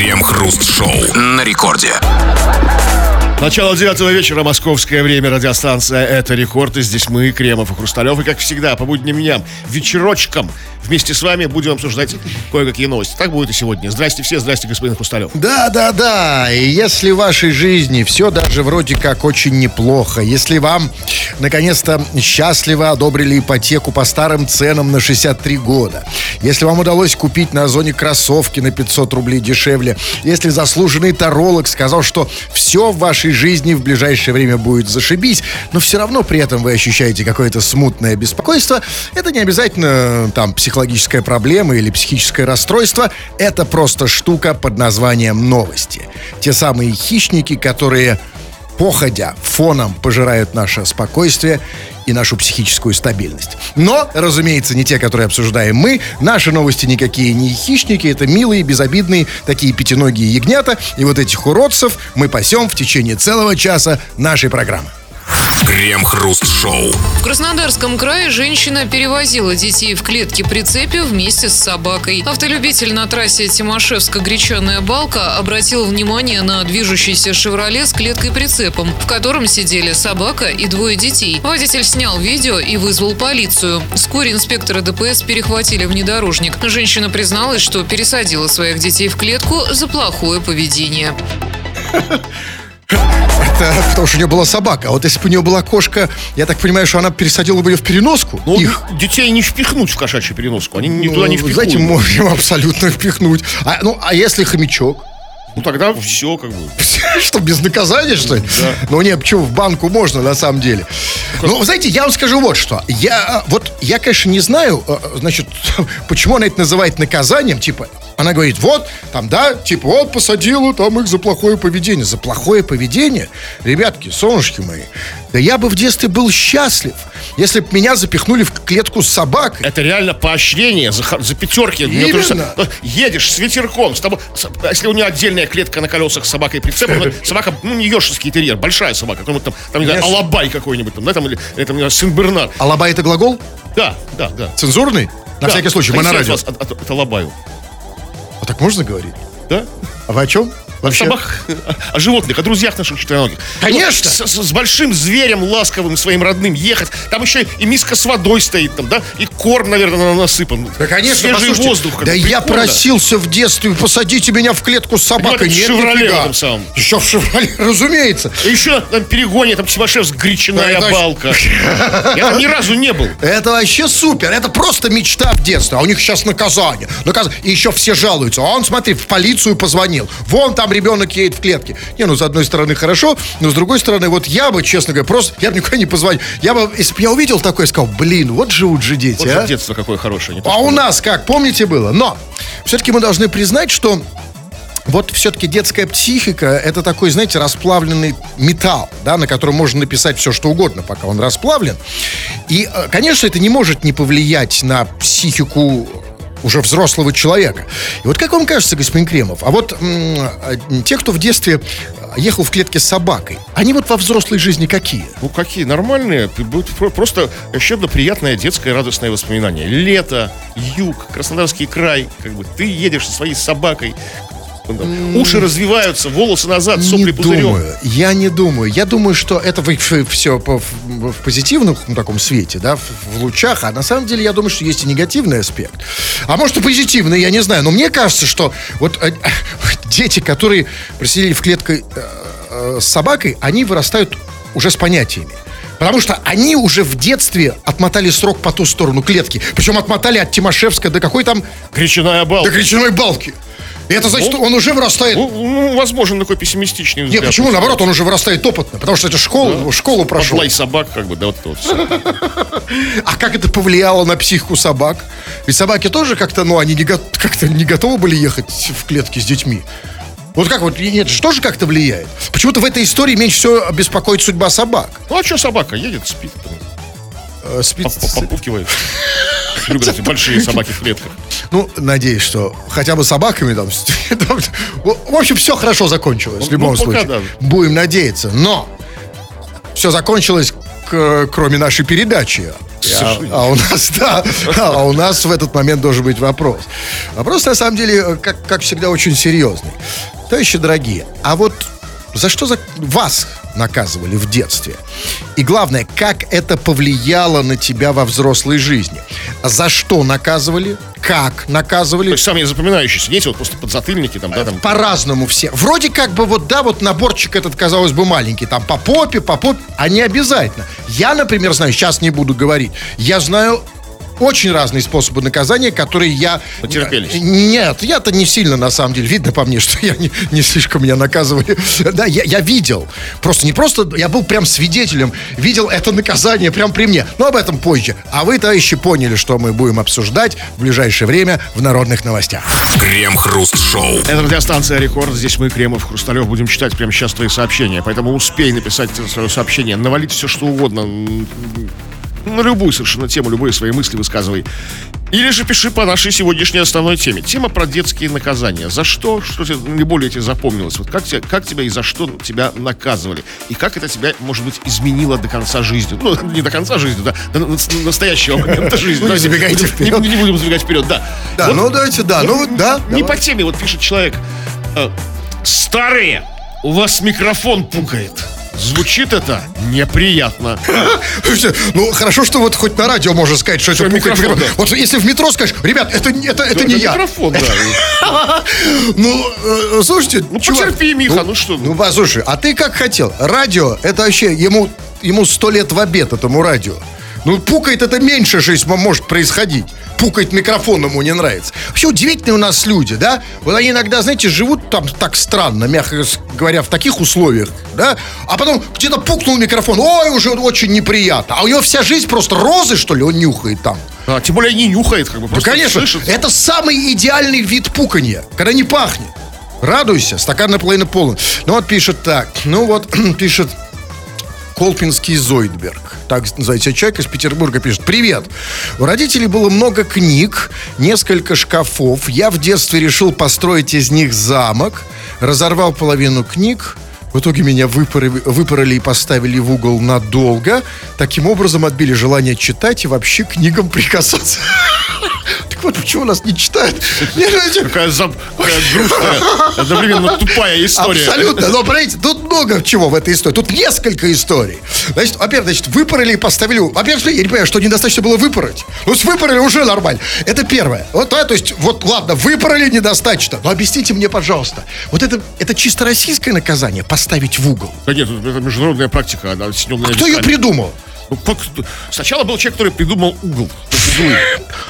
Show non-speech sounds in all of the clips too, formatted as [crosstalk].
Крем-хруст-шоу на рекорде. Начало девятого вечера, московское время, радиостанция «Это рекорд». И здесь мы, Кремов и Хрусталев. И, как всегда, по будним дням, вечерочком вместе с вами будем обсуждать кое-какие новости. Так будет и сегодня. Здрасте все, здрасте, господин Хрусталев. Да, да, да. И если в вашей жизни все даже вроде как очень неплохо, если вам наконец-то счастливо одобрили ипотеку по старым ценам на 63 года, если вам удалось купить на Озоне кроссовки на 500 рублей дешевле, если заслуженный таролог сказал, что все в вашей жизни в ближайшее время будет зашибись, но все равно при этом вы ощущаете какое-то смутное беспокойство, это не обязательно там психологическая проблема или психическое расстройство, это просто штука под названием новости. Те самые хищники, которые походя фоном пожирают наше спокойствие и нашу психическую стабильность. Но, разумеется, не те, которые обсуждаем мы. Наши новости никакие не хищники, это милые, безобидные, такие пятиногие ягнята. И вот этих уродцев мы пасем в течение целого часа нашей программы. Крем-хруст-шоу. В Краснодарском крае женщина перевозила детей в клетке прицепе вместе с собакой. Автолюбитель на трассе Тимошевско-Гречаная Балка обратил внимание на движущийся «Шевроле» с клеткой-прицепом, в котором сидели собака и двое детей. Водитель снял видео и вызвал полицию. Вскоре инспекторы ДПС перехватили внедорожник. Женщина призналась, что пересадила своих детей в клетку за плохое поведение. [laughs] Это потому что у нее была собака. А вот если бы у нее была кошка, я так понимаю, что она пересадила бы ее в переноску. Ну, их. детей не впихнуть в кошачью переноску. Они Ну, никуда не впихнут. Знаете, можем абсолютно впихнуть. А, ну, а если хомячок? Ну, тогда все как бы. [laughs] Что, без наказания, что ли? Да. Ну, не, почему, в банку можно, на самом деле. Ну, вы знаете, я вам скажу вот что. Я, э, вот, я, конечно, не знаю, э, значит, [laughs] почему она это называет наказанием, типа, она говорит, вот, там, да, типа, вот, посадила там их за плохое поведение. За плохое поведение? Ребятки, солнышки мои, да я бы в детстве был счастлив, если бы меня запихнули в клетку с собакой. Это реально поощрение за, за пятерки. Именно. тоже са- ну, Едешь с ветерком, с тобой, с- если у нее отдельная клетка на колесах с собакой прицепом, ну, собака, ну, не ешеский терьер, большая собака, какой-нибудь там, там не знаю, алабай какой-нибудь, там, да, там, или, или там, Сен-Бернар. Алаба это глагол? Да, да, да. Цензурный? На Да. всякий случай, мы на радио. от вас, от- от- от алабаю. Так можно говорить? Да? А вы о чем? О собак, о животных, о друзьях наших четвероногих. Конечно. Ну, С, с- с большим зверем ласковым своим родным ехать. Там еще и миска с водой стоит, там, да, и корм, наверное, насыпан. Да, конечно, Свежий воздух. Да бы, я прикольно. просился в детстве, посадите меня в клетку с собакой. Нет, «Шевроле» в этом самом. Еще в «Шевроле», [laughs] разумеется. И еще там перегоне, там Тимошевск, гречаная Да, балка. [laughs] Я там ни разу не был. Это вообще супер. Это просто мечта в детстве. А у них сейчас наказание. Наказ- И еще все жалуются. А он, смотри, в полицию позвонил. Вон там ребенок едет в клетке. Не, ну, с одной стороны, хорошо, но с другой стороны, вот я бы, честно говоря, просто, я бы никуда не позвонил. Я бы, если бы я увидел такое, сказал, блин, вот живут же дети, Вот а. же детство какое хорошее. не А у нас как, помните, было? Но все-таки мы должны признать, что вот все-таки детская психика это такой, знаете, расплавленный металл, да, на котором можно написать все, что угодно, пока он расплавлен. И, э, конечно, это не может не повлиять на психику уже взрослого человека. И вот как вам кажется, господин Кремов, а вот м, э, те, кто в детстве ехал в клетке с собакой, они вот во взрослой жизни какие? Ну, какие нормальные, будет про- просто щедро приятное детское радостное воспоминание. Лето, юг, Краснодарский край, как бы ты едешь со своей собакой, уши развиваются, волосы назад, сопли не пузырем. думаю, я не думаю. Я думаю, что это все в, позитивном таком свете, да, в, в лучах, а на самом деле я думаю, что есть и негативный аспект. А может и позитивный, я не знаю. Но мне кажется, что вот э, дети, которые просидели в клетке э, э, с собакой, они вырастают уже с понятиями. Потому что они уже в детстве отмотали срок по ту сторону клетки. Причем отмотали от Тимошевска до какой там... Гречаная балка. До кричаной балки. И это значит, Ну, он уже вырастает Ну, ну, возможен такой пессимистичный нет, взгляд. почему? Наоборот, он уже вырастает опытно, потому что это школу, школу прошел. Подлай собак, как бы, да, вот это вот всё. [laughs] А как это повлияло на психику собак? Ведь собаки тоже как-то, ну, они не, как-то не готовы были ехать в клетке с детьми. Вот как вот, нет, же тоже как-то влияет. Почему-то в этой истории меньше всего беспокоит судьба собак. Ну, а что собака? Едет, спит, Э, спит- поп- поп- попукивает. [laughs] Любят эти большие собаки в клетках. Ну, надеюсь, что хотя бы собаками там... [laughs] В общем, все хорошо закончилось в Ну, любом пока случае. Будем надеяться. Но все закончилось, кроме нашей передачи. А, а у нас, [laughs] да, а у нас в этот момент должен быть вопрос. Вопрос, на самом деле, как, как всегда, очень серьезный. Товарищи дорогие, а вот за что за вас наказывали в детстве? И главное, как это повлияло на тебя во взрослой жизни? За что наказывали? Как То наказывали? есть самые запоминающиеся, есть вот просто подзатыльники там, да, там. По-разному все. Вроде как бы вот, да, вот наборчик этот, казалось бы, маленький. Там по попе, по попе. А не обязательно. Я, например, знаю, сейчас не буду говорить. Я знаю очень разные способы наказания, которые я... Потерпелись. Нет, я-то не сильно, на самом деле. Видно по мне, что я не, не слишком меня наказывали. [laughs] Да, я, я видел. Просто не просто... Я был прям свидетелем. Видел это наказание прям при мне. Но об этом позже. А вы, товарищи, поняли, что мы будем обсуждать в ближайшее время в народных новостях. Крем-хруст-шоу. Это радиостанция Рекорд. Здесь мы, Кремов, Хрусталев, будем читать прямо сейчас твои сообщения. Поэтому успей написать свое сообщение. Навалить все, что угодно. На любую совершенно тему, любые свои мысли высказывай. Или же пиши по нашей сегодняшней основной теме. Тема про детские наказания. За что? Что тебе наиболее тебе запомнилось? Вот как, тебе, как тебя и за что тебя наказывали? И как это тебя, может быть, изменило до конца жизни? Ну, [laughs] не до конца жизни, да, до на- настоящего момента [laughs] жизни. Ну, не забегайте вперед. Не, будем забегать вперед, да. Да, ну давайте, да, ну вот, да. не по теме, вот пишет человек. э, Старые, у вас микрофон пукает. Звучит это неприятно. [laughs] Ну, хорошо, что вот хоть на радио можно сказать, что это пукает микрофон. Вот если в метро скажешь, ребят, это, это, это не я. микрофон, да. [laughs] Ну, э, слушайте, Ну, потерпи, Миха, ну что? Ну, послушай, а ты как хотел? Радио, это вообще ему, ему сто лет в обед этому радио. Ну, пукает это меньше же может происходить. Пукать микрофон ему не нравится. Вообще удивительные у нас люди, да? Вот они иногда, знаете, живут там так странно, мягко говоря, в таких условиях, да? А потом где-то пукнул микрофон, ой, уже очень неприятно. А у него вся жизнь просто розы, что ли, он нюхает там. А, тем более не нюхает, как бы. Ну, просто конечно, слышит. это самый идеальный вид пуканья, когда не пахнет. Радуйся, стакан наполовину полон. Ну вот пишет так, ну вот [clears throat] пишет Колпинский Зойдберг. Так называется человек из Петербурга пишет. Привет. У родителей было много книг, несколько шкафов. Я в детстве решил построить из них замок. Разорвал половину книг. В итоге меня выпороли, выпороли и поставили в угол надолго. Таким образом отбили желание читать и вообще книгам прикасаться. Вот, почему нас не читают? Какая, грустная, одновременно тупая история. Абсолютно. Но, понимаете, тут много чего в этой истории. Тут несколько историй. Значит, во-первых, значит, выпороли и поставили... Во-первых, я не понимаю, что недостаточно было выпороть. Ну, с выпороли уже нормально. Это первое. Вот, да, то есть, вот, ладно, выпороли недостаточно. Но объясните мне, пожалуйста, вот это, это чисто российское наказание поставить в угол. Да нет, это международная практика, она А кто ее придумал? Ну, как- Сначала был человек, который придумал угол.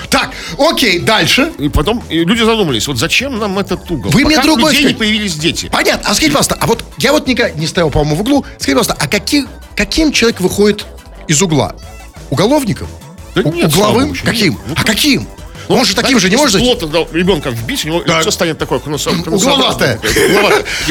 Так, окей, дальше. И потом люди задумались, вот зачем нам этот угол? Вы мне Пока другой у людей не появились дети. Понятно. А скажите, пожалуйста, а вот я вот никогда не стоял, по-моему, в углу. Скажите, пожалуйста, а какие, каким человек выходит из угла? Уголовником? Да У- нет, угловым? Каким? нет. Ну, А каким? Ну, Он же таким знаете, же не может быть? плотно ребенка вбить, у него лицо станет такое конусо- Угловатое.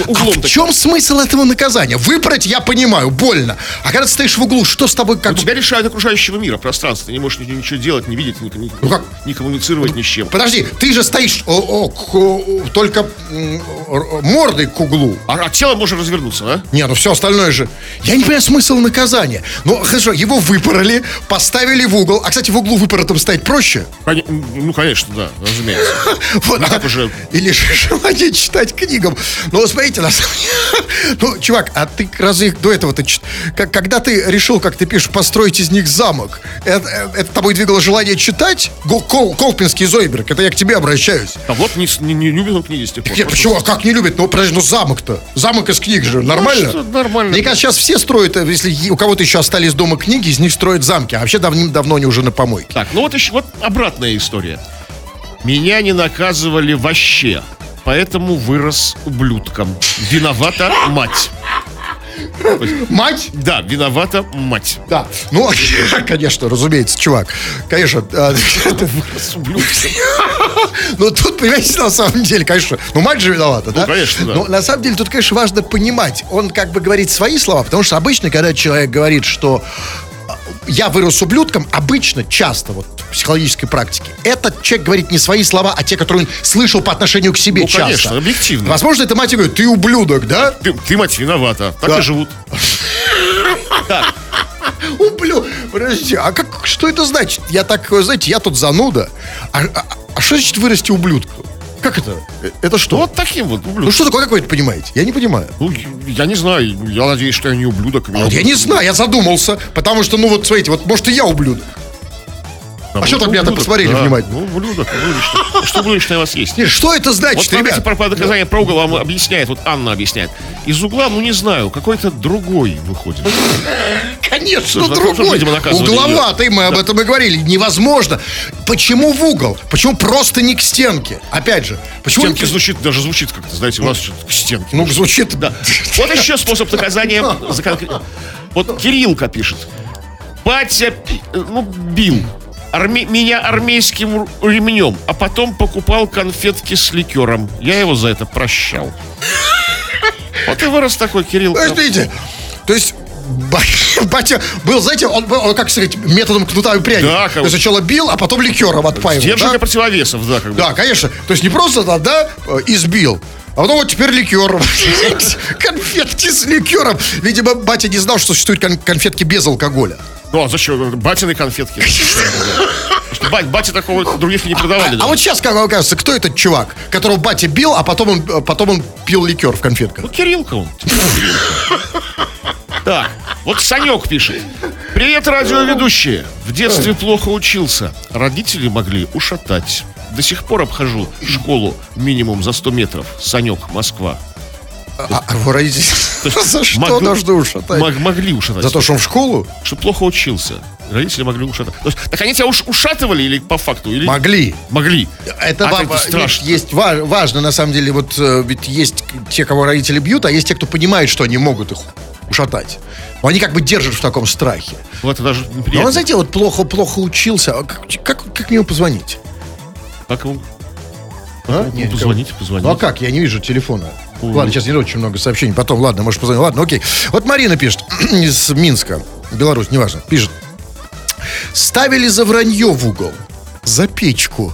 А в чем смысл этого наказания? Выпороть, я понимаю, больно. А когда ты стоишь в углу, что с тобой как У бы... тебя лишают окружающего мира, пространства. Ты не можешь ни- ничего делать, не видеть, ни- Ну как? не коммуницировать ни с чем. Подожди, ты же стоишь о, о, к- о, только мордой к углу. А, а тело может развернуться, да? Не, ну все остальное же. Я не понимаю смысл наказания. Ну, хорошо, его выпороли, поставили в угол. А, кстати, в углу выпоротым стоять проще. Ну, конечно, да, разумеется. [laughs] Вот, Ну, а- так уже- Или же желание читать книгам. Ну, смотрите, на самом деле... [laughs] Ну, чувак, а ты разве до этого ты... чит- Как, когда ты решил, как ты пишешь, построить из них замок, это, это тобой двигало желание читать? Гол- Кол- Колпинский Зойберг, это я к тебе обращаюсь. А вот не, не, не любит он книги с тех пор. Нет, почему? А как не любит? Ну, подожди, ну замок-то. Замок из книг же. Нормально? что нормально. Мне кажется, сейчас все строят, э, если у кого-то еще остались дома книги, из них строят замки. А вообще давным-давно они уже на помойке. Так, ну вот еще вот обратная история. Меня не наказывали вообще, поэтому вырос ублюдком. Виновата мать. Мать? Да, виновата мать. Да. Ну, [laughs] конечно, разумеется, чувак. Конечно. а, [laughs] Вырос ублюдком. [laughs] Ну, тут, понимаете, на самом деле, конечно, ну, мать же виновата, да? конечно, да. Но на самом деле тут, конечно, важно понимать. Он как бы говорит свои слова, потому что обычно, когда человек говорит, что я вырос ублюдком, обычно, часто, вот в психологической практике, этот человек говорит не свои слова, а те, которые он слышал по отношению к себе Ну, часто. конечно, объективно. Возможно, эта мать говорит, ты ублюдок, да? Ты, ты, мать, виновата. Так Да. и живут. Ублю. Подожди, а как, что это значит? Я так, знаете, я тут зануда. А, а, а что значит вырасти ублюдком? Как это? Э, Это что? Вот таким вот Ну ублюдком. что такое, как вы это понимаете? Я не понимаю. Ну, я не знаю, я надеюсь, что я не ублюдок. А вот я не знаю, я задумался, потому что, ну вот, смотрите, вот может и я ублюдок. А что так меня так посмотрели внимательно? Ну, ублюдок, ублюдочный. Что ублюдочное у вас есть? Что это Вот значит, смотрите, ребят? про, доказание про угол вам объясняет, вот Анна объясняет. Из угла, ну не знаю, какой-то другой выходит. Конечно, Слушай, ну, другой. Угловатый, мы об этом и говорили. Невозможно. Почему в угол? Почему просто не к стенке? Опять же, почему... Стенки звучит, даже звучит как-то, знаете, у вас что-то к стенке. Ну, звучит... Да. Вот еще способ конкрет- Вот Кириллка пишет. Батя ну, бил арме- меня армейским ремнем, а потом покупал конфетки с ликером. Я его за это прощал. Вот и вырос такой Кирилл. Подождите. То есть... ба- [laughs] Батя был, знаете, он, он, как сказать, методом кнута и пряника. Да, как- То есть сначала бил, а потом ликером отпаивал. Держите да? противовесов, да, как бы. Да, конечно. То есть не просто там, да, э, избил, а потом вот теперь ликером. [laughs] Конфетки с ликером. Видимо, батя не знал, что существуют кон- конфетки без алкоголя. Ну, а зачем? Батины конфетки. [laughs] Бать- Батя такого других не продавали. А даже. вот сейчас, как вам кажется, кто этот чувак, которого батя бил, а потом он, потом он пил ликер в конфетках? Ну, Кириллка он. Так, вот Санек пишет. Привет, радиоведущие. В детстве плохо учился. Родители могли ушатать. До сих пор обхожу школу минимум за 100 метров. Санек, Москва. А, а его родители за что должны ушатать? мог- могли ушатать. За то, что он в школу? что плохо учился. Родители могли ушатать. Так они тебя ушатывали или по факту? Или... Могли. Могли. Это, А это страшно. Есть, есть ва- важно, на самом деле, вот э, ведь есть те, кого родители бьют, а есть те, кто понимает, что они могут их ушатать. Но они как бы держат в таком страхе. Ну, это даже Но неприятно. он, знаете, вот плохо-плохо учился. А Как, как, как ему позвонить? Как ему? А? Нет, позвоните, позвоните. Ну а как? Я не вижу телефона. Ладно, сейчас не очень много сообщений. Потом, ладно, может позвонить. Ладно, окей. Вот Марина пишет [clears throat] из Минска, Беларусь, неважно. Пишет. Ставили за вранье в угол. За печку.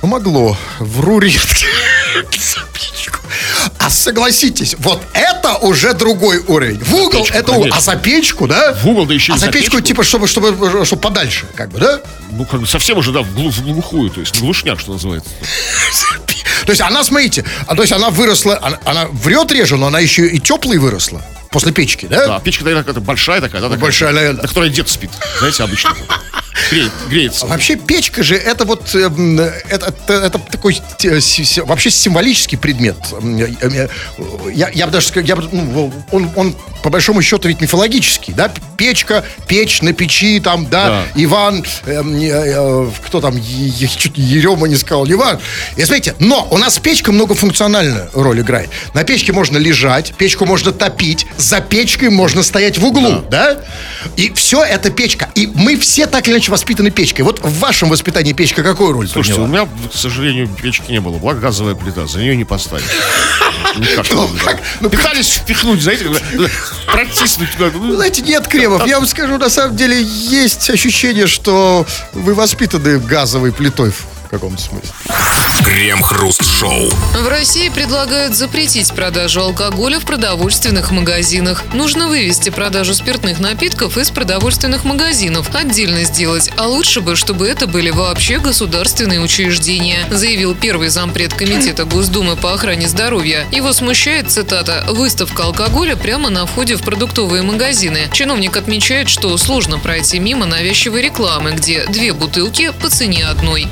Помогло. Вру редко. [laughs] За печку. А согласитесь, вот это уже другой уровень. В угол печку, это... у- конечно. А за печку, да? В угол, да еще А за за печку, печку. типа, чтобы, чтобы, чтобы подальше, как бы, да? Ну, как бы совсем уже, да, в глу- в глухую, то есть глушняк, что называется. [laughs] То есть она, смотрите, а, то есть она выросла, она, она врет реже, но она еще и теплой выросла после печки, да? Да, печка, наверное, какая-то большая такая, да? такая, Большая, наверное. На которой дед спит, знаете, обычно. Греет, греется. Вообще печка же это вот эм, это, это, это такой э, вообще символический предмет. Я, я бы даже сказал, я ну, он, он по большому счету ведь мифологический, да? Печка, печь на печи, там, да, Да. Иван, эм, э, э, кто там, Е- чуть Ерема не сказал, Иван. И смотрите, но у нас печка многофункциональную роль играет. На печке можно лежать, печку можно топить, за печкой можно стоять в углу, да? И все это печка. И мы все так или иначе воспитаны печкой. Вот в вашем воспитании печка какую роль Слушайте, у приняла? меня, к сожалению, печки не было. Благо газовая плита, за нее не поставишь. Никак Ну, как? Ну, Пытались впихнуть, знаете, протиснуть Ну, знаете, нет, Кремов, я вам скажу, на самом деле есть ощущение, что вы воспитаны газовой плитой в каком-то смысле. Крем-хруст-шоу. В России предлагают запретить продажу алкоголя в продовольственных магазинах. Нужно вывести продажу спиртных напитков из продовольственных магазинов, отдельно сделать, а лучше бы, чтобы это были вообще государственные учреждения, заявил первый зампред Комитета Госдумы по охране здоровья. Его смущает, цитата, «выставка алкоголя прямо на входе в продуктовые магазины». Чиновник отмечает, что сложно пройти мимо навязчивой рекламы, где две бутылки по цене одной.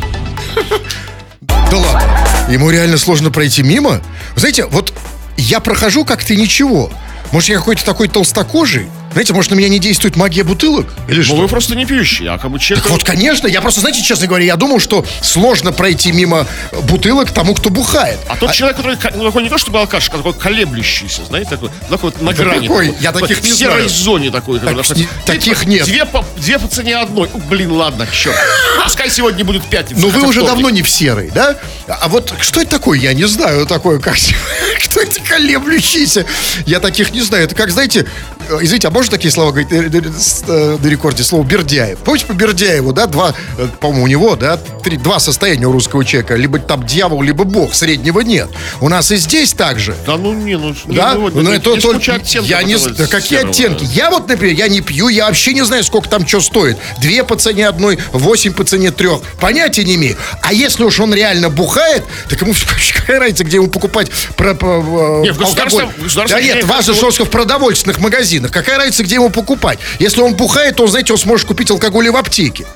Да ладно. Ему реально сложно пройти мимо? Знаете, вот я прохожу как-то ничего. Может, я какой-то такой толстокожий? Знаете, может, на меня не действует магия бутылок? Или ну, что? вы просто не пьющий, а как бы человек... Так вот, конечно, я просто, знаете, честно говоря, я думал, что сложно пройти мимо бутылок тому, кто бухает. А тот человек, который ну, такой не то чтобы алкаш, а такой колеблющийся, знаете, такой, такой вот на Да грани. какой? такой, Я такой таких не В серой знаю. зоне такой. Так, который, не- таких нет. Две по, две по цене одной. Ну, блин, ладно, черт. Пускай сегодня будет пятница. Но Ну, вы уже вторник. давно не в серой, да? А вот что это такое? Я не знаю такое, как... [laughs] Кто это колеблющийся? Я таких не знаю. Это как, знаете, э, извините, а можно такие слова говорить э, э, э, на рекорде? Слово Бердяев. Помните по Бердяеву, да, два, э, по-моему, у него, да, три, два состояния у русского человека. Либо там дьявол, либо бог. Среднего нет. У нас и здесь так же. Да ну не, ну... не, Да? ну, вот, Ну, это только- куча оттенков Я не знаю, какие серого, оттенки? да. Я вот, например, я не пью, я вообще не знаю, сколько там что стоит. Две по цене одной, восемь по цене трех. Понятия не имею. А если уж он реально бухает, так ему [laughs] какая разница, где ему покупать про, про, э, Не, в алкоголь? Да нет, важно, что в продовольственных магазинах. Какая разница, где ему покупать? Если он бухает, то, знаете, он сможет купить алкоголь и в аптеке.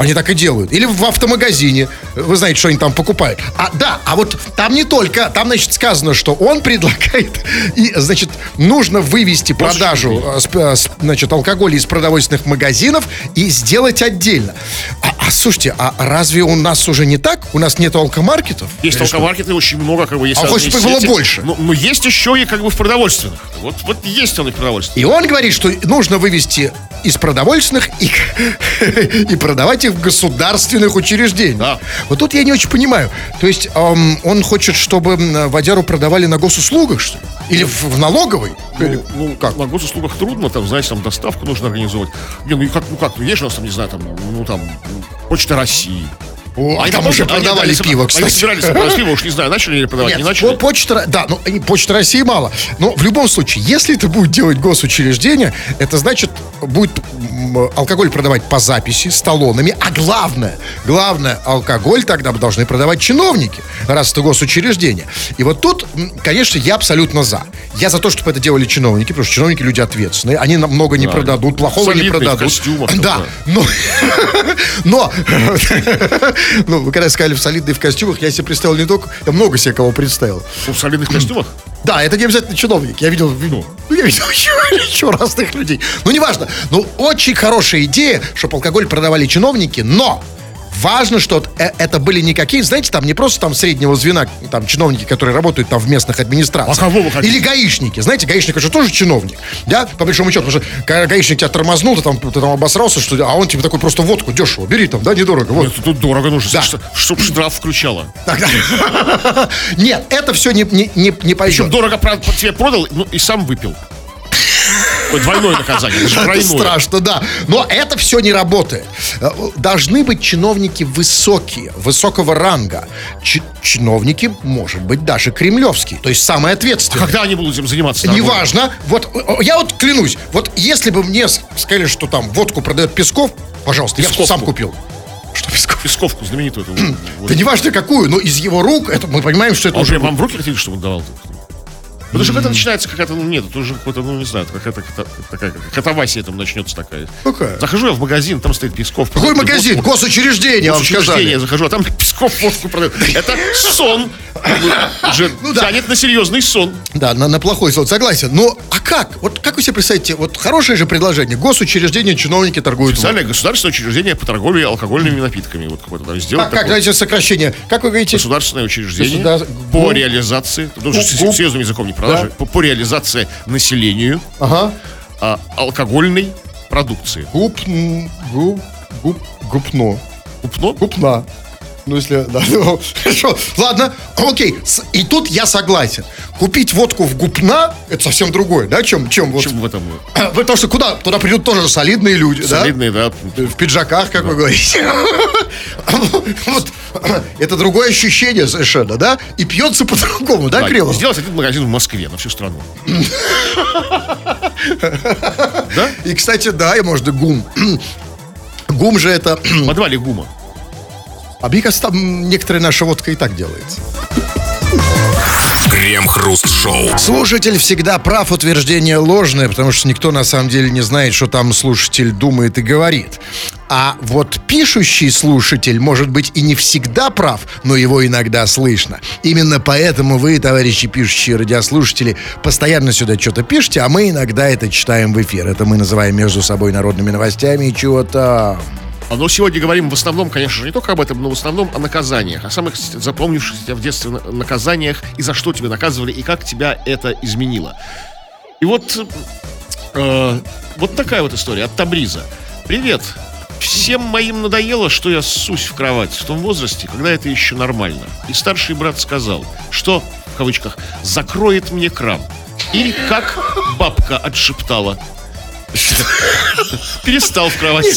Они так и делают. Или в автомагазине. Вы знаете, что они там покупают. А, да, а вот там не только. Там, значит, сказано, что он [laughs] предлагает. И, значит, нужно вывести продажу, э, э, значит, алкоголя из продовольственных магазинов и сделать отдельно. А, а слушайте, а разве у нас уже не так? У нас нет алкомаркетов? Есть что? алкомаркеты очень много, как бы есть А чтобы было больше? Ну, но есть еще и как бы в продовольственных. Вот, вот есть он и в продовольственных. И он говорит, что нужно вывести из продовольственных и, [laughs] и продавать их в государственных учреждениях. Да. Вот тут я не очень понимаю. То есть эм, он хочет, чтобы водяру продавали на госуслугах, что ли? Или в, в налоговой? Или- Ну, как? На госуслугах трудно, там, знаете, там доставку нужно организовывать. Не, ну как, ну как, ну есть у нас там, не знаю, там, ну там, Почта России. О, а Они там уже они продавали дали- пиво, Они кстати. собирались продавать пиво, уж не знаю, начали или продавать, не Нет, начали. по- почта, да, ну, почта России мало. Но в любом случае, если это будет делать госучреждение, это значит, будет алкоголь продавать по записи, с талонами. А главное, главное, алкоголь тогда должны продавать чиновники, раз это госучреждение. И вот тут, конечно, я абсолютно за. Я за то, чтобы это делали чиновники, потому что чиновники люди ответственные. Они нам много не Да. продадут, плохого не продадут. костюмах, Да, да. но, [laughs] но, [laughs] ну, вы когда сказали в солидные в костюмах, я себе представил не только, я много себе кого представил. Ну, в солидных костюмах. Да, это не обязательно чиновник. Я видел, ну, я видел [laughs] еще, еще разных людей. Ну, неважно. Ну, очень хорошая идея, чтобы алкоголь продавали чиновники, но важно, что э- это были не какие, знаете, там не просто там среднего звена, там чиновники, которые работают там в местных администрациях. А кого вы хотите? Или гаишники. Знаете, гаишник же тоже чиновник. Да, по большому счету. Потому что когда гаишник тебя тормознул, ты там, ты там обосрался, что, а он тебе такой просто водку дешево. Бери там, да, недорого. Вот. Нет, тут дорого нужно, Да. что- чтоб штраф включало. [laughs] Нет, это все не, не, не, не пойдет. Причем дорого тебе продал, ну и сам выпил. Ой, Двойное наказание, Это [laughs] страшно, да. Но это все не работает. Э, Должны быть чиновники высокие, высокого ранга. Чи- чиновники, может быть, даже кремлевские. То есть самые ответственные. Когда они будут этим заниматься? Неважно. Вот э, я вот клянусь, вот если бы мне сказали, что там водку продает Песков, пожалуйста, я сам купил. Что Песков? Песковку знаменитую. эту. Вот. Да неважно какую, но из его рук, это мы понимаем, что это А уже... вам в руки хотели, чтобы он давал? Потому что когда начинается какая-то, ну нет, это уже какой-то, ну не знаю, какая-то такая катавасия там начнется такая. Какая? Захожу я в магазин, там стоит Песков. Какой магазин? водку. Госучреждение, вам сказали. захожу, а там Песков водку продает. Это сон. Уже Ну да. тянет на серьезный сон. Да, на, на плохой сон, согласен. Но, а как? Вот как вы себе представляете, вот хорошее же предложение. Госучреждение, чиновники торгуют. Специальное государственное учреждение по торговле алкогольными напитками. Вот какое-то там сделать Как, как, давайте сокращение. Как вы говорите? Государственное учреждение Государ- по реализации, потому что серьезным языком не продажи, Да. по, реализации населению Ага. а, алкогольной продукции. Гуп, гуп, гуп, гупно. Купно? Гупна. Ну, если, [laughs] да, ну, хорошо. Ладно, окей. И тут я согласен. Купить водку в гупна, это совсем другое, да, чем, чем вот... Чем в этом Потому [clears throat] что куда? Туда придут тоже солидные люди, да? солидные, да? В пиджаках, как вы говорите. [laughs] Вот. [clears throat] Это другое ощущение совершенно, да? И пьется по-другому, да, Да, Кремов? Сделать один магазин в Москве на всю страну. [laughs] Да? И, кстати, да, и может и гум. [clears throat] Гум же это... В подвале ГУМа. А кажется, там некоторая наша водка и так делается. Крем-хруст-шоу. Слушатель всегда прав, утверждение ложное, потому что никто на самом деле не знает, что там слушатель думает и говорит. А вот пишущий слушатель может быть и не всегда прав, но его иногда слышно. Именно поэтому вы, товарищи пишущие радиослушатели, постоянно сюда что-то пишете, а мы иногда это читаем в эфир. Это мы называем между собой народными новостями и чего-то. А, Но сегодня говорим в основном, конечно же, не только об этом, но в основном о наказаниях, о самых запомнившихся в детстве на- наказаниях, и за что тебя наказывали, и как тебя это изменило. И вот, э, вот такая вот история от Табриза. Привет. Всем моим надоело, что я ссусь в кровать в том возрасте, когда это еще нормально. И старший брат сказал, что, в кавычках, закроет мне кран. Или как бабка отшептала. Перестал в кровати.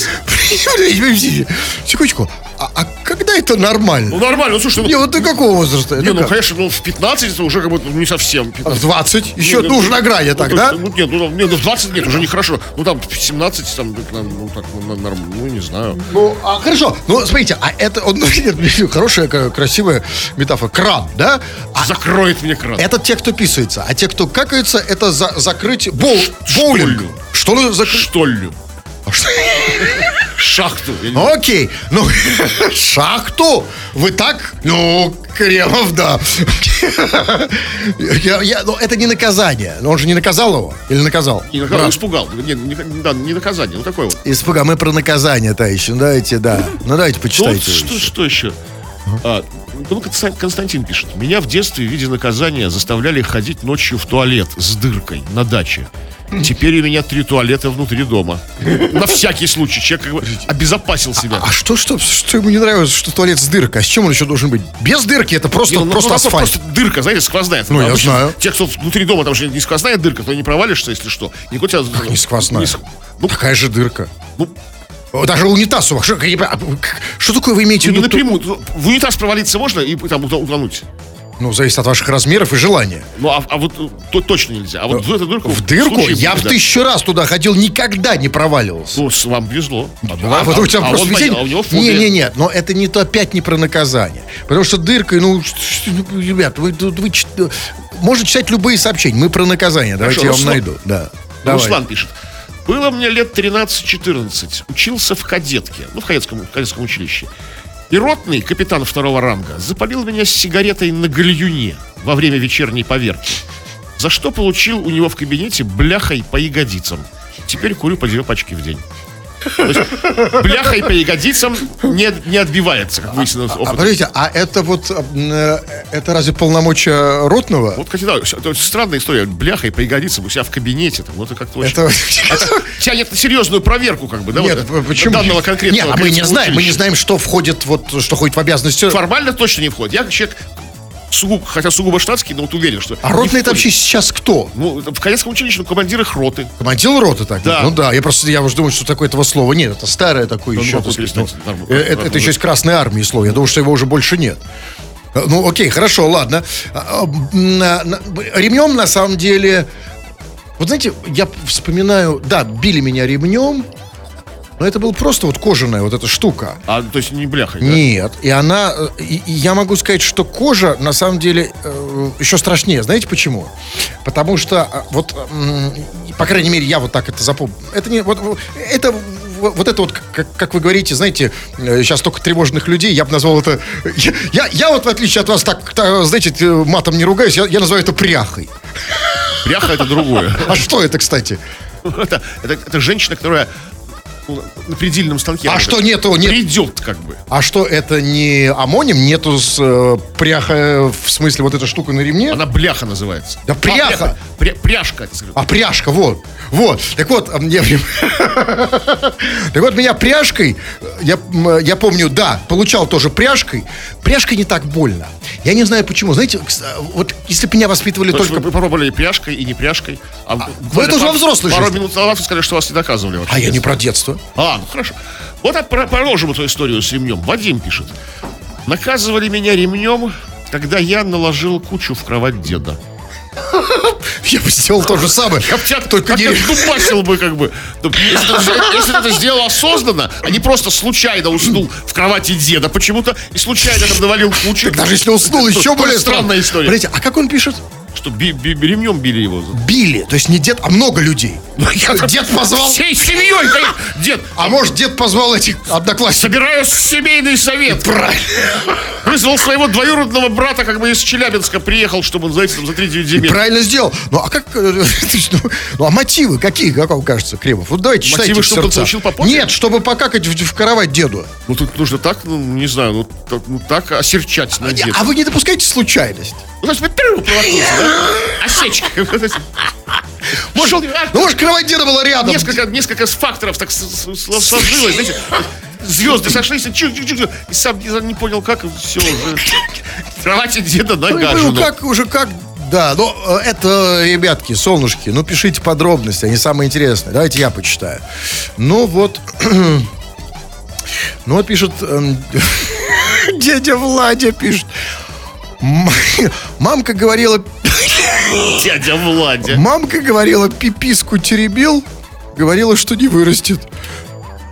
Секундочку. А, а когда это нормально? Ну нормально, ну слушай, Не, ну, вот ты какого возраста? не, Это ну как? конечно, ну в 15 это уже как будто ну, не совсем. 15. В 20? Еще, Не, ну, уже на грани ну, так, Ну, нет, ну, нет, ну, в 20 нет, уже нехорошо. Ну, там, в 17, там, ну, так, ну, норм- ну, не знаю. Ну, а, хорошо. Ну, смотрите, а это ну, [laughs] нет, хорошая, красивая метафора. Кран, да? А Закроет мне кран. это те, кто писается. А те, кто какаются, это за- закрыть боу- боулинг. Что ну закрыть? Что ли? Шахту. я не знаю. Окей, ну, [laughs] шахту? Вы так? Ну, Кремов, да. [laughs] Я, я- ну, это не наказание. Но он же не наказал его? Или наказал? Не наказал, испугал. Нет, не, да, не наказание, ну такое вот. Испуга, мы про наказание, товарищи. Ну, давайте, да. Ну, давайте Ну, почитайте. что, что еще? А, ну, Констан- Константин пишет. Меня в детстве в виде наказания заставляли ходить ночью в туалет с дыркой на даче. Теперь у меня три туалета внутри дома. На всякий случай. Человек как бы обезопасил себя. А что, что, что ему не нравится, что туалет с дыркой? А с чем он еще должен быть? Без дырки это просто, Не, ну, просто ну, асфальт. Просто дырка, знаете, сквозная. Ну, я знаю. Те, кто внутри дома, там же не сквозная дырка, то не провалишься, если что. Никакой тебя... Не сквозная. не ск- Ну, Такая же дырка. ну, Даже унитаз у вас. Что, не а, что такое вы имеете в не виду? напрямую. В унитаз провалиться можно и там утонуть. Ну, зависит от ваших размеров и желания. Ну, а, а вот э, то, точно нельзя. А вот в эту дырку... В дырку? Я в да. тысячу раз туда ходил, никогда не проваливался. Ну, вам повезло. А, А, бывает- вот у тебя а просто он везение. а у него фобия. Не, не, не, но это не то опять не про наказание. Потому что дыркой, ну, ну, ребят, вы, вы, вы чит- можно читать любые сообщения. Мы про наказание. Давайте Хорошо, я вам Руслан. найду. Да. Давай. Руслан пишет. Было мне лет 13-14. Учился в кадетке. Ну, в кадетском, в кадетском училище. И ротный, капитан второго ранга, запалил меня сигаретой на гальюне во время вечерней поверки. За что получил у него в кабинете бляхой по ягодицам. Теперь курю по две пачки в день. Есть бляхой по ягодицам не, не отбивается, как выяснилось А опытом. подождите, а это вот э, это разве полномочия ротного? Вот, кстати, да, это странная история. Бляхой по ягодицам у себя в кабинете. Там, ну, это как-то очень... Это... [laughs] тянет на серьезную проверку, как бы, да? Нет, вот, почему? Данного конкретного Нет, а мы не знаем, мы не знаем, что входит вот, что входит в обязанности. Формально точно не входит. Я человек, сугубо, хотя сугубо штатский, но вот уверен, что... А ротный это вообще сейчас кто? Ну, в кадетском училище, ну, командир их роты. Командир роты так? Да. Ну да, я просто, я уже думаю, что такое этого слова нет. Это старое такое ну, еще. э, это, еще из Красной Армии слово. Я думаю, что его уже больше нет. Э, Ну, окей, хорошо, ладно. А, а, Ремнем, на самом деле... Вот знаете, я вспоминаю... Да, били меня ремнем, но это был просто вот кожаная вот эта штука. А, то есть не бляхой, да? Нет, и она, э, и, и я могу сказать, что кожа на самом деле э, еще страшнее. Знаете почему? Потому что э, вот, м, по крайней мере, я вот так это запомнил. Это не вот это вот это вот, как, как вы говорите, знаете, э, сейчас только тревожных людей, я бы назвал это... Я, я, я вот, в отличие от вас, так, так, знаете, э, матом не ругаюсь, я, я называю это пряхой. Бляха это другое. А что это, кстати? [laughs] Это, это, это женщина, которая на предельном станке. А что нету? Нет, Придет, как бы. а что это не амоним? Нету с э, пряха, э, в смысле вот эта штука на ремне? Она бляха называется. Да пряха. А, пря- пряжка. А пряжка, вот. Вот. Так вот, а мне... [laughs] Так вот, меня пряжкой, я, я помню, да, получал тоже пряжкой. Пряжкой не так больно. Я не знаю почему. Знаете, кс- вот если бы меня воспитывали То только... вы попробовали и пряжкой, и не пряжкой. А, буквально это уже во взрослой Пару жизни. минут назад вы сказали, что вас не доказывали вообще. А я не про детство. А, ну хорошо. Вот про- продолжим эту историю с ремнем. Вадим пишет. Наказывали меня ремнем, когда я наложил кучу в кровать деда. Я бы сделал то же самое. Я бы тебя Только не... дубасил бы, как бы. Если ты, это сделал осознанно, а не просто случайно уснул в кровати деда почему-то и случайно там навалил кучу. Даже если уснул, еще более странная история. Смотрите, а как он пишет? Что би- би- ремнем били его. Били. То есть не дед, а много людей. Дед позвал... Всей семьей. Дед, А может, дед позвал этих одноклассников? собираю семейный совет. Правильно. Вызвал своего двоюродного брата, как бы из Челябинска приехал, чтобы он, знаете, там за 3-9 земель. Правильно сделал. Ну а как... э, [laughs] ну, Ну а мотивы какие, как вам кажется, Кремов? Вот давайте читайте Мотивы, чтобы он получил по попе? Нет, чтобы покакать в, в кровать деду. Ну тут нужно так, ну не знаю, ну так, ну, так осерчать на деда. А вы не допускаете случайность? Да? Осечка. Может, Ну, может, кровать деда была рядом. несколько, несколько факторов так сложилось, знаете, звезды сошлись, чук, чук, чук, и сам не, не понял, как, все уже. В кровати деда Ну, нагажено. ну, как уже как Да, ну, э, это, ребятки, солнышки, ну, пишите подробности, они самые интересные. Давайте я почитаю. Ну, вот... [clears throat] ну, вот пишет... эм, [laughs] дядя Владя пишет. «М- [laughs] Мамка говорила, Дядя Владя. мамка говорила, пиписку теребил, говорила, что не вырастет.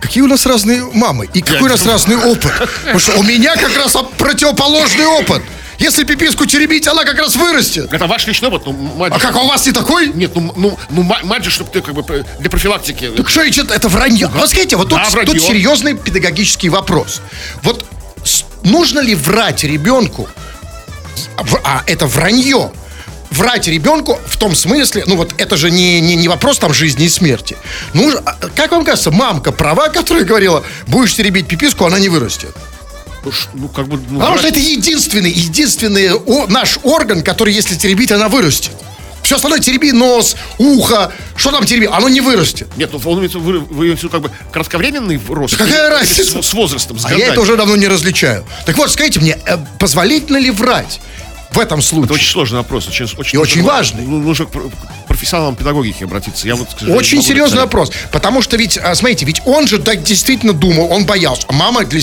Какие у нас разные мамы и какой у нас разный опыт. Потому что у меня как раз оп- противоположный опыт. Если пиписку теребить, она как раз вырастет. Это ваш личный опыт, ну, мать... А как, а у вас не такой? Нет, ну, ну, ну ма- мать же, чтобы ты как бы для профилактики... Так что это, это вранье. Вот смотрите, вот тут, вранье. тут серьезный педагогический вопрос. Вот нужно ли врать ребенку, а это вранье, врать ребенку в том смысле, ну вот это же не, не, не вопрос там жизни и смерти. Ну, а, как вам кажется, мамка права, которая говорила, будешь теребить пиписку, она не вырастет. Ну, ну, как бы... ну, Потому что врать- это единственный, единственный о- наш орган, который, если теребить, она вырастет. Все остальное тереби нос, ухо, что там тереби, оно не вырастет. Нет, ну он имеет в виду- вы, вы имеете как бы кратковременный рост. Какая Или разница? С, с возрастом, с А я годами? это уже давно не различаю. Так вот, скажите мне, э, позволительно ли врать в этом Это случае? очень сложный вопрос. Очень, очень, И очень важный. ну, Нужно к пр- к профессионалам педагогики обратиться. Я вот, сожалению, Очень серьезный вопрос. Потому что ведь, а, смотрите, ведь он же так действительно думал, он боялся. Мама для,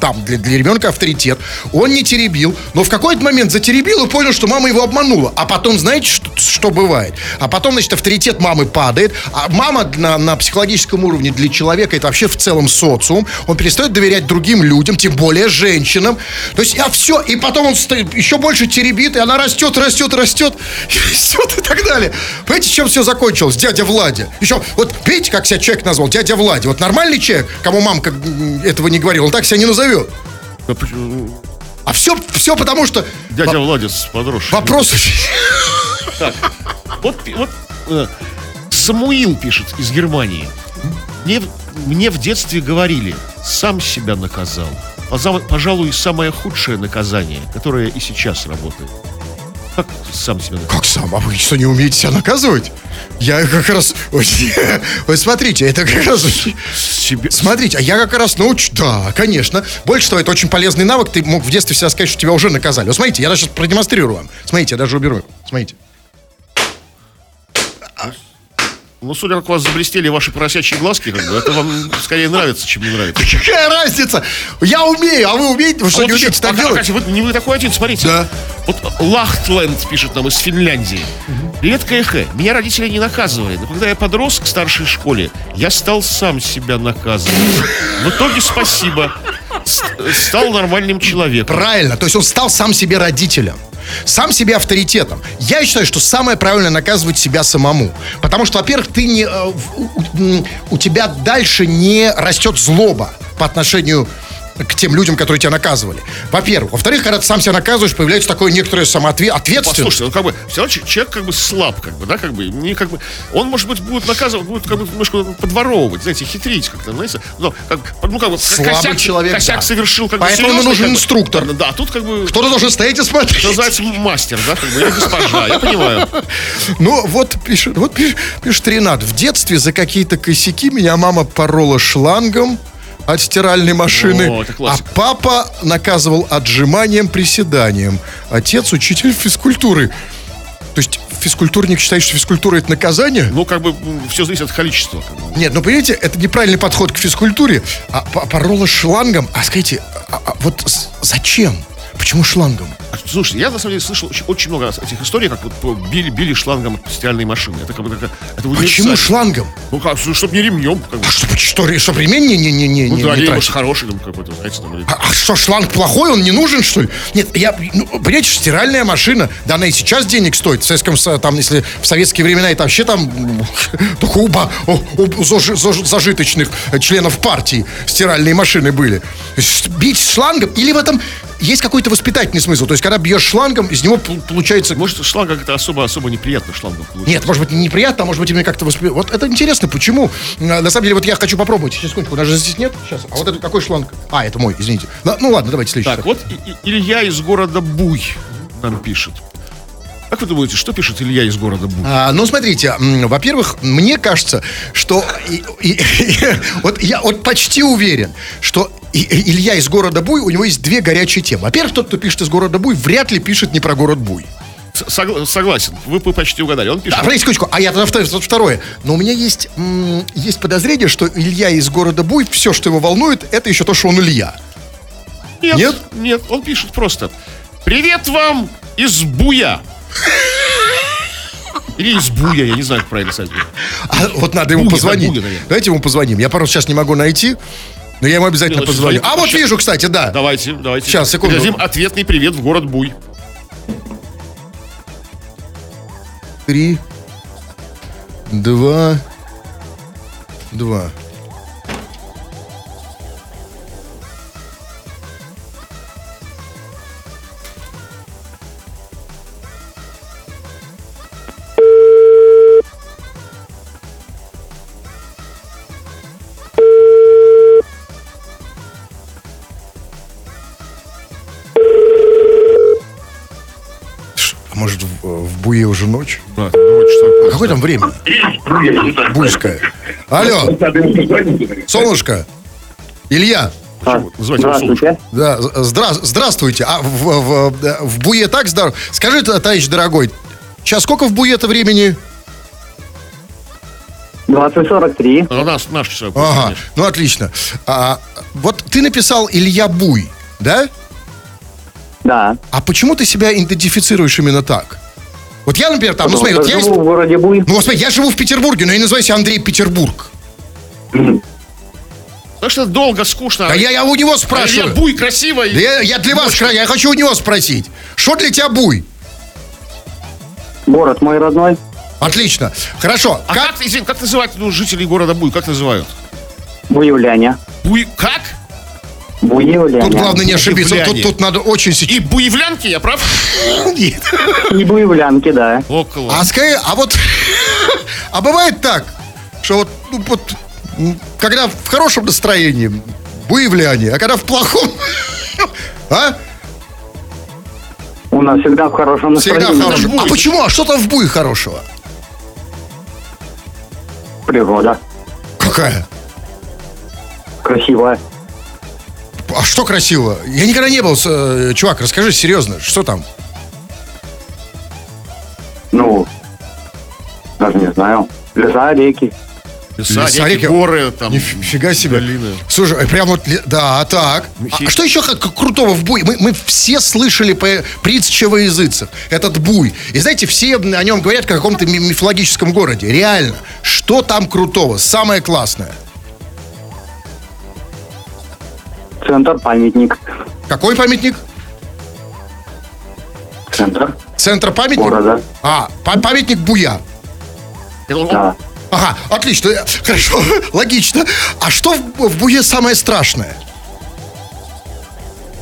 там, для, для ребенка авторитет. Он не теребил, но в какой-то момент затеребил и понял, что мама его обманула. А потом, знаете, что, что бывает? А потом, значит, авторитет мамы падает. А мама на, на психологическом уровне для человека, это вообще в целом социум. Он перестает доверять другим людям, тем более женщинам. То есть, а все. И потом он еще больше теребит, и она растет, растет, растет, [laughs] и растет и так далее. Понимаете, чем все закончилось? Дядя Владя. Еще, вот видите, как себя человек назвал? Дядя Владя. Вот нормальный человек, кому мамка этого не говорила, он так себя не назовет. Почему- А все, все потому что... Дядя Владис подросший. Вопрос... Так, вот, вот э, Самуил пишет из Германии. Мне, мне в детстве говорили, сам себя наказал. А пожалуй, самое худшее наказание, которое и сейчас работает. Как сам себя наказал? Как сам? А вы что, не умеете себя наказывать? Я как раз... Ой, [laughs] Вы смотрите, это как раз... Себе... Смотрите, а я как раз научу... Да, конечно. Больше того, это очень полезный навык. Ты мог в детстве всегда сказать, что тебя уже наказали. Вот смотрите, я даже сейчас продемонстрирую вам. Смотрите, я даже уберу. Смотрите. Ну, судя как у вас заблестели ваши поросячьи глазки, как бы, это вам скорее нравится, чем не нравится. [laughs] Какая разница? Я умею, а вы умеете? Вы что, А вот не еще- умеете так а, делать? кстати, вы, не вы такой один, смотрите. Да. Вот Лахтленд пишет нам из Финляндии. Привет, КХ. Меня родители не наказывали, но когда я подрос к старшей школе, я стал сам себя наказывать. В итоге спасибо. Стал нормальным человеком. Правильно, то есть он стал сам себе родителем. Сам себе авторитетом. Я считаю, что самое правильное наказывать себя самому. Потому что, во-первых, ты не, э, у- у тебя дальше не растет злоба по отношению к тем людям, которые тебя наказывали. Во-первых. Во-вторых, когда ты сам себя наказываешь, появляется такое некоторое самоответственность. Послушайте, ну как бы, все равно че- человек как бы слаб, как бы, да, как бы, не как бы, он, может быть, будет наказывать, будет как бы немножко подворовывать, знаете, хитрить как-то, знаете, ну, как, бы, ну, как бы, Слабый косяк, человек, косяк да. совершил, как бы, Поэтому ему серьезный, нужен как бы. инструктор. Да, да, тут как бы, Кто-то должен стоять и смотреть. что называется, мастер, да, как бы, или госпожа, я понимаю. [laughs] Ну, вот пишет, вот пишет, пишет Ренат. В детстве за какие-то косяки меня мама порола шлангом от стиральной машины, О, а папа наказывал отжиманием, приседанием. Отец учитель физкультуры. То есть физкультурник считает, что физкультура это наказание? Ну, как бы, все зависит от количества. Нет, ну понимаете, это неправильный подход к физкультуре. А по- порола шлангом, а скажите, а- а вот зачем? Почему шлангом? А, Слушайте, я на самом деле слышал очень, очень много этих историй, как вот били, били шлангом стиральные машины. Это как бы как это Почему шлангом? Ну как, чтобы не ремнем. Как бы. А что, что, что ремень не, не, не, не, Ну не да, тратить? может, хороший там какой-то, знаете, там, или- А, а что, шланг плохой, он не нужен, что ли? Нет, я, ну, понимаете, стиральная машина, да она и сейчас денег стоит. В Советском, Со- там, если в советские времена, это вообще там [laughs] только у, у- у зажи- заж- зажиточных членов партии стиральные машины были. Бить шлангом или в этом есть какой-то воспитательный смысл. То есть, когда бьешь шлангом, из него пол- получается... Может, шланг как-то особо-особо неприятно шлангом получить. Нет, может быть, неприятно, а может быть, именно как-то воспри... Вот это интересно, почему? А, На самом деле, вот я хочу попробовать. Сейчас, секундочку, у нас же здесь нет сейчас. А вот это какой шланг? А, это мой, извините. Ну ладно, давайте следующий. Так, вот И- И- Илья из города Буй нам пишет. Как вы думаете, что пишет Илья из города Буй? А, ну, смотрите, во-первых, мне кажется, что и- [laughs] и- вот я вот почти уверен, что и- и- Илья из города Буй, у него есть две горячие темы. Во-первых, тот, кто пишет из города Буй, вряд ли пишет не про город Буй. Согла- согласен. Вы, почти угадали. Он пишет. Да, подождите секундочку, а я тогда втор- вот второе. Но у меня есть, м, есть подозрение, что Илья из города Буй, все, что его волнует, это еще то, что он Илья. Нет, Нет? нет, он пишет просто. Привет вам из Буя. Или из Буя, я не знаю, как правильно сказать. А вот надо ему Буя, позвонить. Буя. Давайте ему позвоним. Я просто сейчас не могу найти, но я ему обязательно Мелочь, позвоню. А вот вижу, кстати, да. Давайте, давайте. Сейчас, секунду. Передадим ответный привет в город Буй. Три, два, два. Уже ночь? А какое там время? Буйское. Алло, солнышко. Илья. Почему? Называйте солнышко. Здравствуйте. Да, здра- здравствуйте. А в, в, в- в Буе так здорово? Скажи, товарищ дорогой, сейчас сколько в Буе-то времени? 2043. А, Наш, наш часовой пояс, Ага, конечно. ну отлично. А, вот ты написал Илья Буй, да? Да. А почему ты себя идентифицируешь именно так? Вот я, например, там, ну смотри, вот что я, живу в городе Буй. ну, вот смотри, я живу в Петербурге, но я называю себя Андрей Петербург. Потому что долго, скучно. А я, я у него А спрашиваю. Илья Буй красивый. Да я, я для вас, я хочу у него спросить. Что для тебя Буй? Город мой родной. Отлично. Хорошо. А как, извини, как называют ну, жителей города Буй? Как называют? Буевляне. Буй... Как? Буевляне. Тут главное не ошибиться. Тут, Буевляне. тут надо очень. И буевлянки, я прав? [laughs] Нет. И буевлянки, да. Около. А скажи, а вот, [laughs] а бывает так, что вот, ну, вот, когда в хорошем настроении, буевляне, а когда в плохом, [laughs] а? У нас всегда в хорошем Всегда в настроении. хорошем. А почему? А что там в буе хорошего? Природа. Какая? Красивая. А что красиво? Я никогда не был, э, чувак, расскажи серьезно, что там? Ну, даже не знаю. Леса, реки. Леса, Леса, реки, реки. горы, там. Нифига себе. долины. Слушай, э, прям вот, да, так. А, что еще как, как крутого в буе? Мы, мы все слышали по притчево языцев. Этот буй. И знаете, все о нем говорят как о каком-то ми- мифологическом городе. Реально. Что там крутого? Самое классное. Центр, памятник. Какой памятник? Центр Центр памятник? города. А, па- памятник Буя. Да. Ага, отлично, хорошо, [laughs] логично. А что в, в Буе самое страшное?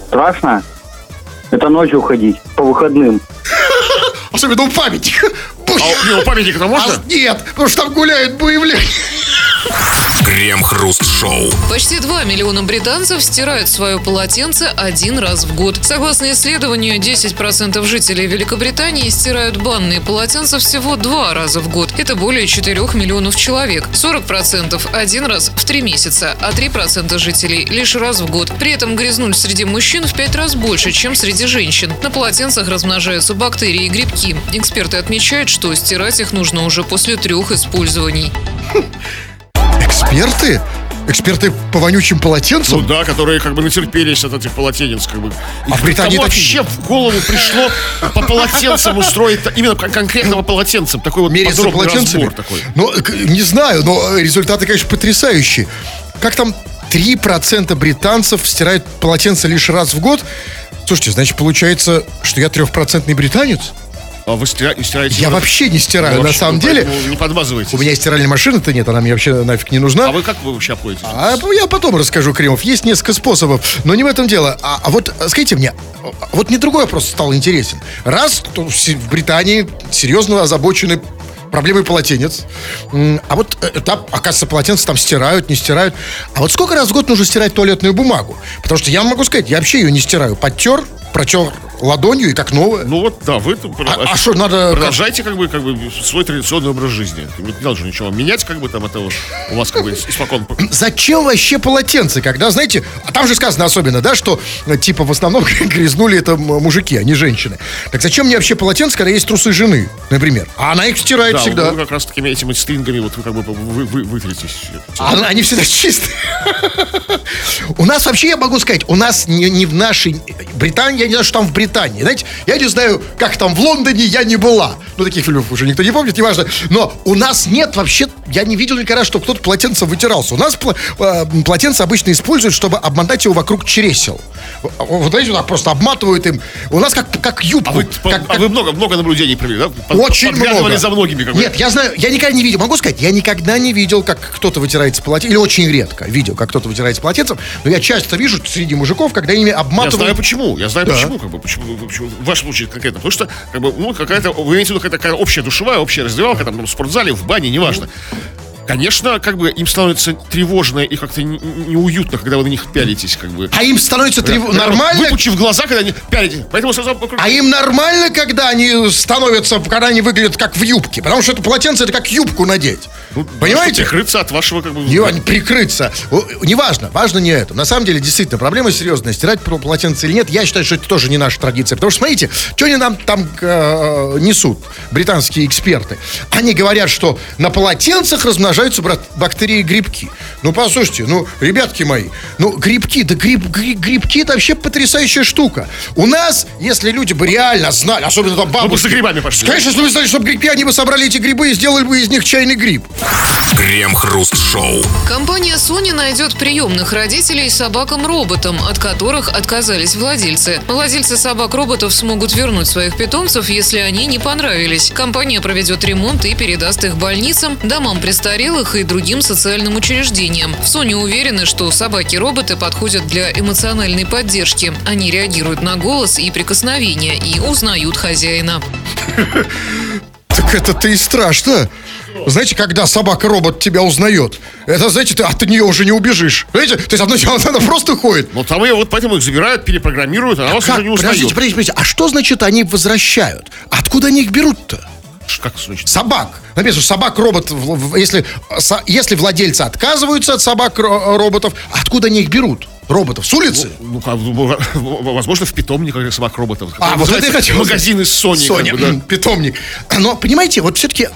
Страшно? Это ночью ходить, по выходным. [laughs] Особенно у памятника. А у него памятник-то можно? А, нет, потому что там гуляют буевляне. Крем-хруст-шоу. Почти 2 миллиона британцев стирают свое полотенце один раз в год. Согласно исследованию, 10% жителей Великобритании стирают банные полотенца всего два раза в год. Это более 4 миллионов человек. 40% один раз в три месяца, а 3% жителей лишь раз в год. При этом грязнуль среди мужчин в 5 раз больше, чем среди женщин. На полотенцах размножаются бактерии и грибки. Эксперты отмечают, что стирать их нужно уже после трех использований. Эксперты? Эксперты по вонючим Ну полотенцам? да, которые как бы натерпелись от этих полотенец, как бы. А в Британии Кому вообще в голову пришло по полотенцам устроить именно кон- конкретного полотенцем такой вот Меряться подробный полотенцами? разбор такой. Ну, не знаю, но результаты, конечно, потрясающие. Как там 3% британцев стирают полотенце лишь раз в год? Слушайте, значит, получается, что я трехпроцентный британец? А вы стира- стираете? Я вообще не стираю, Ну, на вообще, самом ну, деле. Не подмазывайтесь. У меня стиральной машины-то нет, она мне вообще нафиг не А нужна. вы как вы вообще обходитесь? А я потом расскажу, Кремов. Есть несколько способов, но не в этом дело. А, а вот э, скажите мне, а вот мне другой вопрос стал интересен. Раз то в Британии серьезно озабочены проблемой полотенец. А вот э, там, оказывается, полотенца там стирают, не стирают. А вот сколько раз в год нужно стирать туалетную бумагу? Потому что я могу сказать, я вообще ее не стираю. Подтер, протер ладонью и как новое. Ну вот, да, вы А- а что, надо- продолжайте как бы, как бы свой традиционный образ жизни. Не надо же ничего менять, как бы там это вот у вас как бы испокон. [clears throat] Зачем вообще полотенце, когда, знаете, а там же сказано особенно, да, что типа в основном [laughs] грязнули это мужики, а не женщины. Так зачем мне вообще полотенце, когда есть трусы жены, например? А она их стирает Да, всегда. вы как раз такими этими стрингами вот вы как бы вы, вы, вытритесь. А они всегда чистые. [laughs] У нас вообще, я могу сказать, у нас не, не в нашей Британии, я не знаю, что там в Британии. Знаете, я не знаю, как там в Лондоне я не была. Ну, таких фильмов уже никто не помнит, неважно. Но у нас нет вообще, я не видел никогда, что кто-то полотенцем вытирался. У нас э, полотенце обычно используют, чтобы обмотать его вокруг чересел. Вот знаете, вот так просто обматывают им. У нас как, как юбку. А вы, как- а вы много, много наблюдений провели, да? Под- очень много. за многими. Как. Нет, я знаю, я никогда не видел, могу сказать, я никогда не видел, как кто-то вытирается полотенцем, или очень редко видел, как кто-то вытирается полотенцем, но я часто вижу среди мужиков, когда ими Я обматывают... знаю почему. Я знаю Да. почему, как бы, почему, почему. В вашем случае конкретно. Потому что, как бы, ну, какая-то, вы имеете в виду какая-то общая душевая, общая раздевалка, там, в спортзале, в бане, неважно. Конечно, как бы им становится тревожно и как-то не- неуютно, когда вы на них пялитесь, как бы. А им становится трев- Когда нормально... Выпучив глаза, когда они пялитесь. Поэтому сразу А им нормально, когда они становятся, когда они выглядят как в юбке? Потому что это полотенце, это как юбку надеть. Ну, Понимаете? Прикрыться от вашего, как бы... Не прикрыться. Неважно, важно не это. На самом деле, действительно, проблема серьезная. Стирать пол- полотенце или нет, я считаю, что это тоже не наша традиция. Потому что, смотрите, что они нам там э, несут, британские эксперты. Они говорят, что на полотенцах размножаются брат- бактерии и грибки. Ну, послушайте, ну, ребятки мои, ну, грибки, да гриб, гри- грибки это вообще потрясающая штука. У нас, если люди бы реально знали, особенно там Ну, бабушки... за грибами пошли. Конечно, если бы знали, что грибки, они бы собрали эти грибы и сделали бы из них чайный гриб. Крем-хруст-шоу. Компания Sony найдет приемных родителей собакам-роботам, от которых отказались владельцы. Владельцы собак-роботов смогут вернуть своих питомцев, если они не понравились. Компания проведет ремонт и передаст их больницам, домам престарелых и другим социальным учреждениям. В Sony уверены, что собаки-роботы подходят для эмоциональной поддержки. Они реагируют на голос и прикосновения и узнают хозяина. Так это-то и страшно. Знаете, когда собака-робот тебя узнает, это, знаете, ты от нее уже не убежишь. Знаете, то есть одно дело, она просто ходит. Ну, там ее вот поэтому их забирают, перепрограммируют, а вас Как? уже не узнают. Подождите, подождите, подождите, а что значит они возвращают? Откуда они их берут-то? Как значит? Собак. Написано, что собак-робот, если, если владельцы отказываются от собак-роботов, откуда они их берут? Роботов? С улицы? Ну, ну, возможно, в питомниках собак-роботов. А, вот это я хотел Магазин из Sony. Sony, как бы, да. питомник. Но, понимаете, вот все-таки,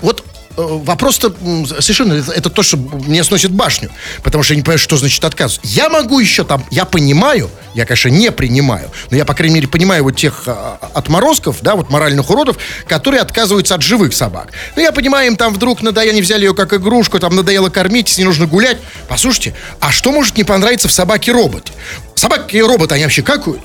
вот э, вопрос-то м, совершенно, это, то, что мне сносит башню. Потому что я не понимаю, что значит отказ. Я могу еще там, я понимаю, я, конечно, не принимаю, но я, по крайней мере, понимаю вот тех а, отморозков, да, вот моральных уродов, которые отказываются от живых собак. Ну, я понимаю, им там вдруг надоело, они взяли ее как игрушку, там надоело кормить, с ней нужно гулять. Послушайте, а что может не понравиться в собаке-роботе? Собаки-роботы, они вообще какают?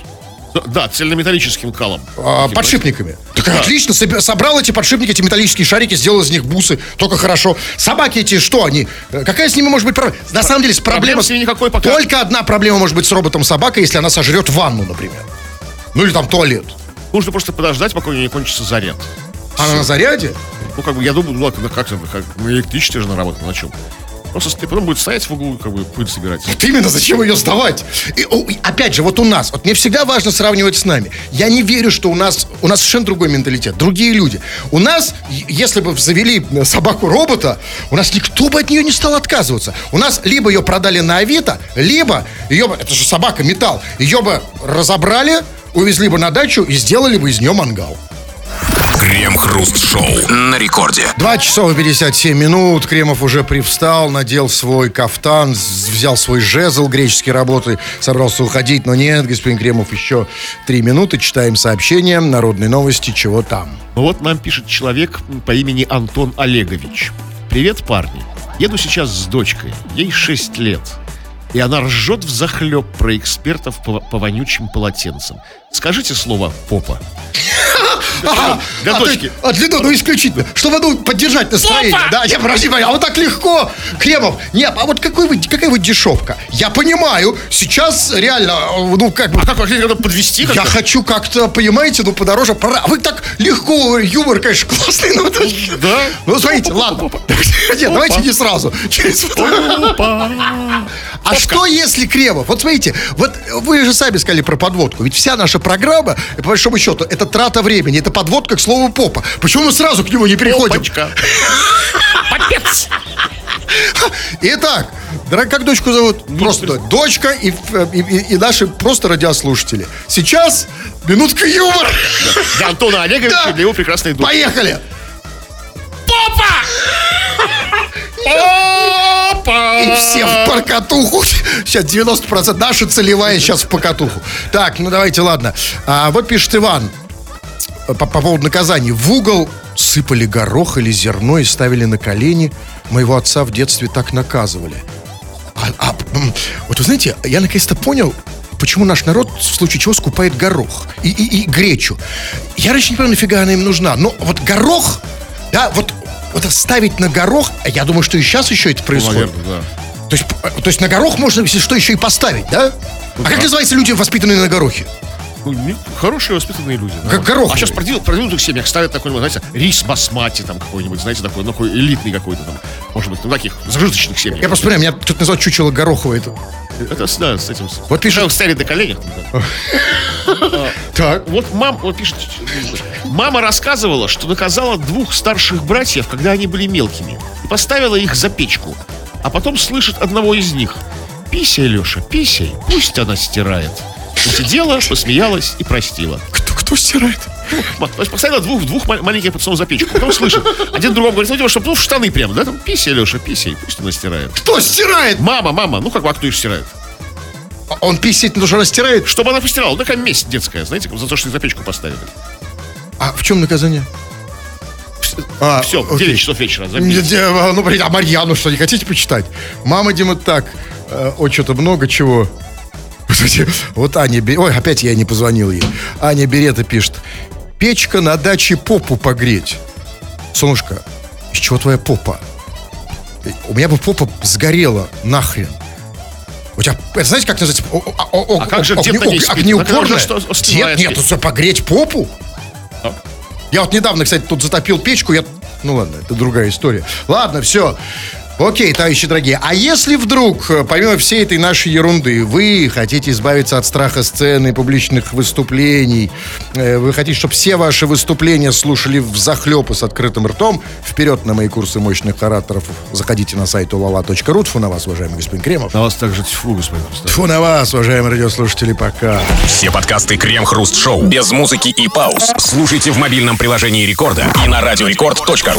Да, цельнометаллическим калом. А, Таким, подшипниками. Так Да. отлично, собрал эти подшипники, эти металлические шарики, сделал из них бусы, только хорошо. Собаки эти, что они? Э, Какая с ними может быть проблема? На самом деле, с Проблем проблема... с никакой пока. Только одна проблема может быть с роботом собака, если она сожрет ванну, например. Ну или там туалет. Нужно просто подождать, пока у нее не кончится заряд. Она на заряде? Ну, как бы, я думаю, ну, ладно, как, как, как на электричестве же на работу, на чем? Просто ст- потом будет стоять в углу, как бы, пыль собирать. Вот именно, зачем ее сдавать? И, и опять же, вот у нас, вот мне всегда важно сравнивать с нами. Я не верю, что у нас, у нас совершенно другой менталитет, другие люди. У нас, если бы завели э, собаку-робота, у нас никто бы от нее не стал отказываться. У нас либо ее продали на Авито, либо ее бы, это же собака, металл, ее бы разобрали, увезли бы на дачу и сделали бы из нее мангал. Крем-хруст-шоу. На рекорде. Два часов и 57 минут. Кремов уже привстал, надел свой кафтан, взял свой жезл греческой работы, собрался уходить, но нет, господин Кремов, еще три минуты. Читаем сообщение, народные новости, чего там. Ну вот нам пишет человек по имени Антон Олегович. Привет, парни. Еду сейчас с дочкой. Ей 6 лет. И она ржет в захлеб про экспертов по, по вонючим полотенцам. Скажите слово «попа». Ага. Для А, дочки. а, для до- ну, исключительно. Чтобы, ну, поддержать настроение. Да, я подожди, а вот так легко. Кремов, нет, а вот какой вы, какая вы дешевка? Я понимаю, сейчас реально, ну, как бы, А как вообще надо подвести? я хочу как-то, понимаете, ну, подороже. Пора. Вы так легко, юмор, конечно, классный, но... это- Да. Ну, смотрите, ладно. [laughs] Нет, давайте не сразу. Через- А что если Кремов? Вот смотрите, вот вы же сами сказали про подводку. Ведь вся наша программа, по большому счету, это трата времени, это подводка к слову попа. Почему мы сразу к нему не переходим? Опачка. [laughs] Попец. Итак, как дочку зовут? Просто дочка и, и, и- и наши просто радиослушатели. Сейчас минутка юмора. Для Антона Олеговича Да. и для его прекрасной дочери. Поехали. Опа! И все в покатуху. Сейчас 90% наша целевая сейчас в покатуху. Так, ну давайте, ладно. А, вот пишет Иван по, по поводу наказаний. В угол сыпали горох или зерно и ставили на колени. Моего отца в детстве так наказывали. А, а, вот вы знаете, я наконец-то понял, почему наш народ в случае чего скупает горох и, и- и гречу. Я раньше не понимаю, нафига она им нужна. Но вот горох, да, вот, вот ставить на горох, а я думаю, что и сейчас еще это происходит. Наверное, да. То есть, п- то есть на горох можно, если что, еще и поставить, да? А как называются люди, воспитанные на горохе? Ну, хорошие воспитанные люди. да. Как гороховые. А сейчас продвинут- продвинутых семьях ставят такой, ну, знаете, рис басмати там какой-нибудь, знаете, такой, ну, такой элитный какой-то там, может быть, ну, таких зажиточных семьях. Я просто понимаю, меня кто-то назвал чучело гороховое. Это... Это, да, с этим. Вот пишет- Когда ставят на коленях. да. [laughs] Так. Вот мам, вот пишет, мама рассказывала, что наказала двух старших братьев, когда они были мелкими, и поставила их за печку. А потом слышит одного из них. Писай, Леша, писай, пусть она стирает. Посидела, посмеялась и простила. Кто, кто стирает? Есть поставила двух, двух ма- маленьких пацанов за печку. Потом слышит. Один другому говорит, ну, чтобы ну, в штаны прям, да? Там, писай, Леша, писай, пусть она стирает. Кто стирает? Мама, мама, ну как бы, а кто их стирает? А Он писать, потому что она стирает. Чтобы она постирала. Ну, такая месть детская, знаете, за то, что их за печку поставили. А в чем наказание? А, Все, в окей. 9 часов вечера. А, Ну, блин, а Марьяну что, не хотите почитать? Мама, Дима, так. э, Ой, что-то много чего. Кстати, Вот Аня... Ой, опять я не позвонил ей. Аня Берета пишет. Печка на даче попу погреть. Солнышко, из чего твоя попа? Э, У меня бы попа сгорела нахрен. У тебя, это знаете, как называется? О- о- о- А как же о- дед огне- на ней ог- спит? Огнеупорная? Так это же что, остывает Дед, нет, ведь. тут погреть попу? Так. Я вот недавно, кстати, тут затопил печку, я... Ну ладно, это другая история. Ладно, все. Окей, товарищи дорогие, а если вдруг, э, помимо всей этой нашей ерунды, вы хотите избавиться от страха сцены, публичных выступлений, э, вы хотите, чтобы все ваши выступления слушали в захлеб и с открытым ртом, вперед на мои курсы мощных ораторов, заходите на сайт ulala.ru, тьфу на вас, уважаемый господин Кремов. На вас также тьфу, господин Кустав. Тьфу на вас, уважаемые радиослушатели, пока. Все подкасты Крем-Хруст Шоу без музыки и пауз. Слушайте в мобильном приложении Рекорда и на радиорекорд.ру.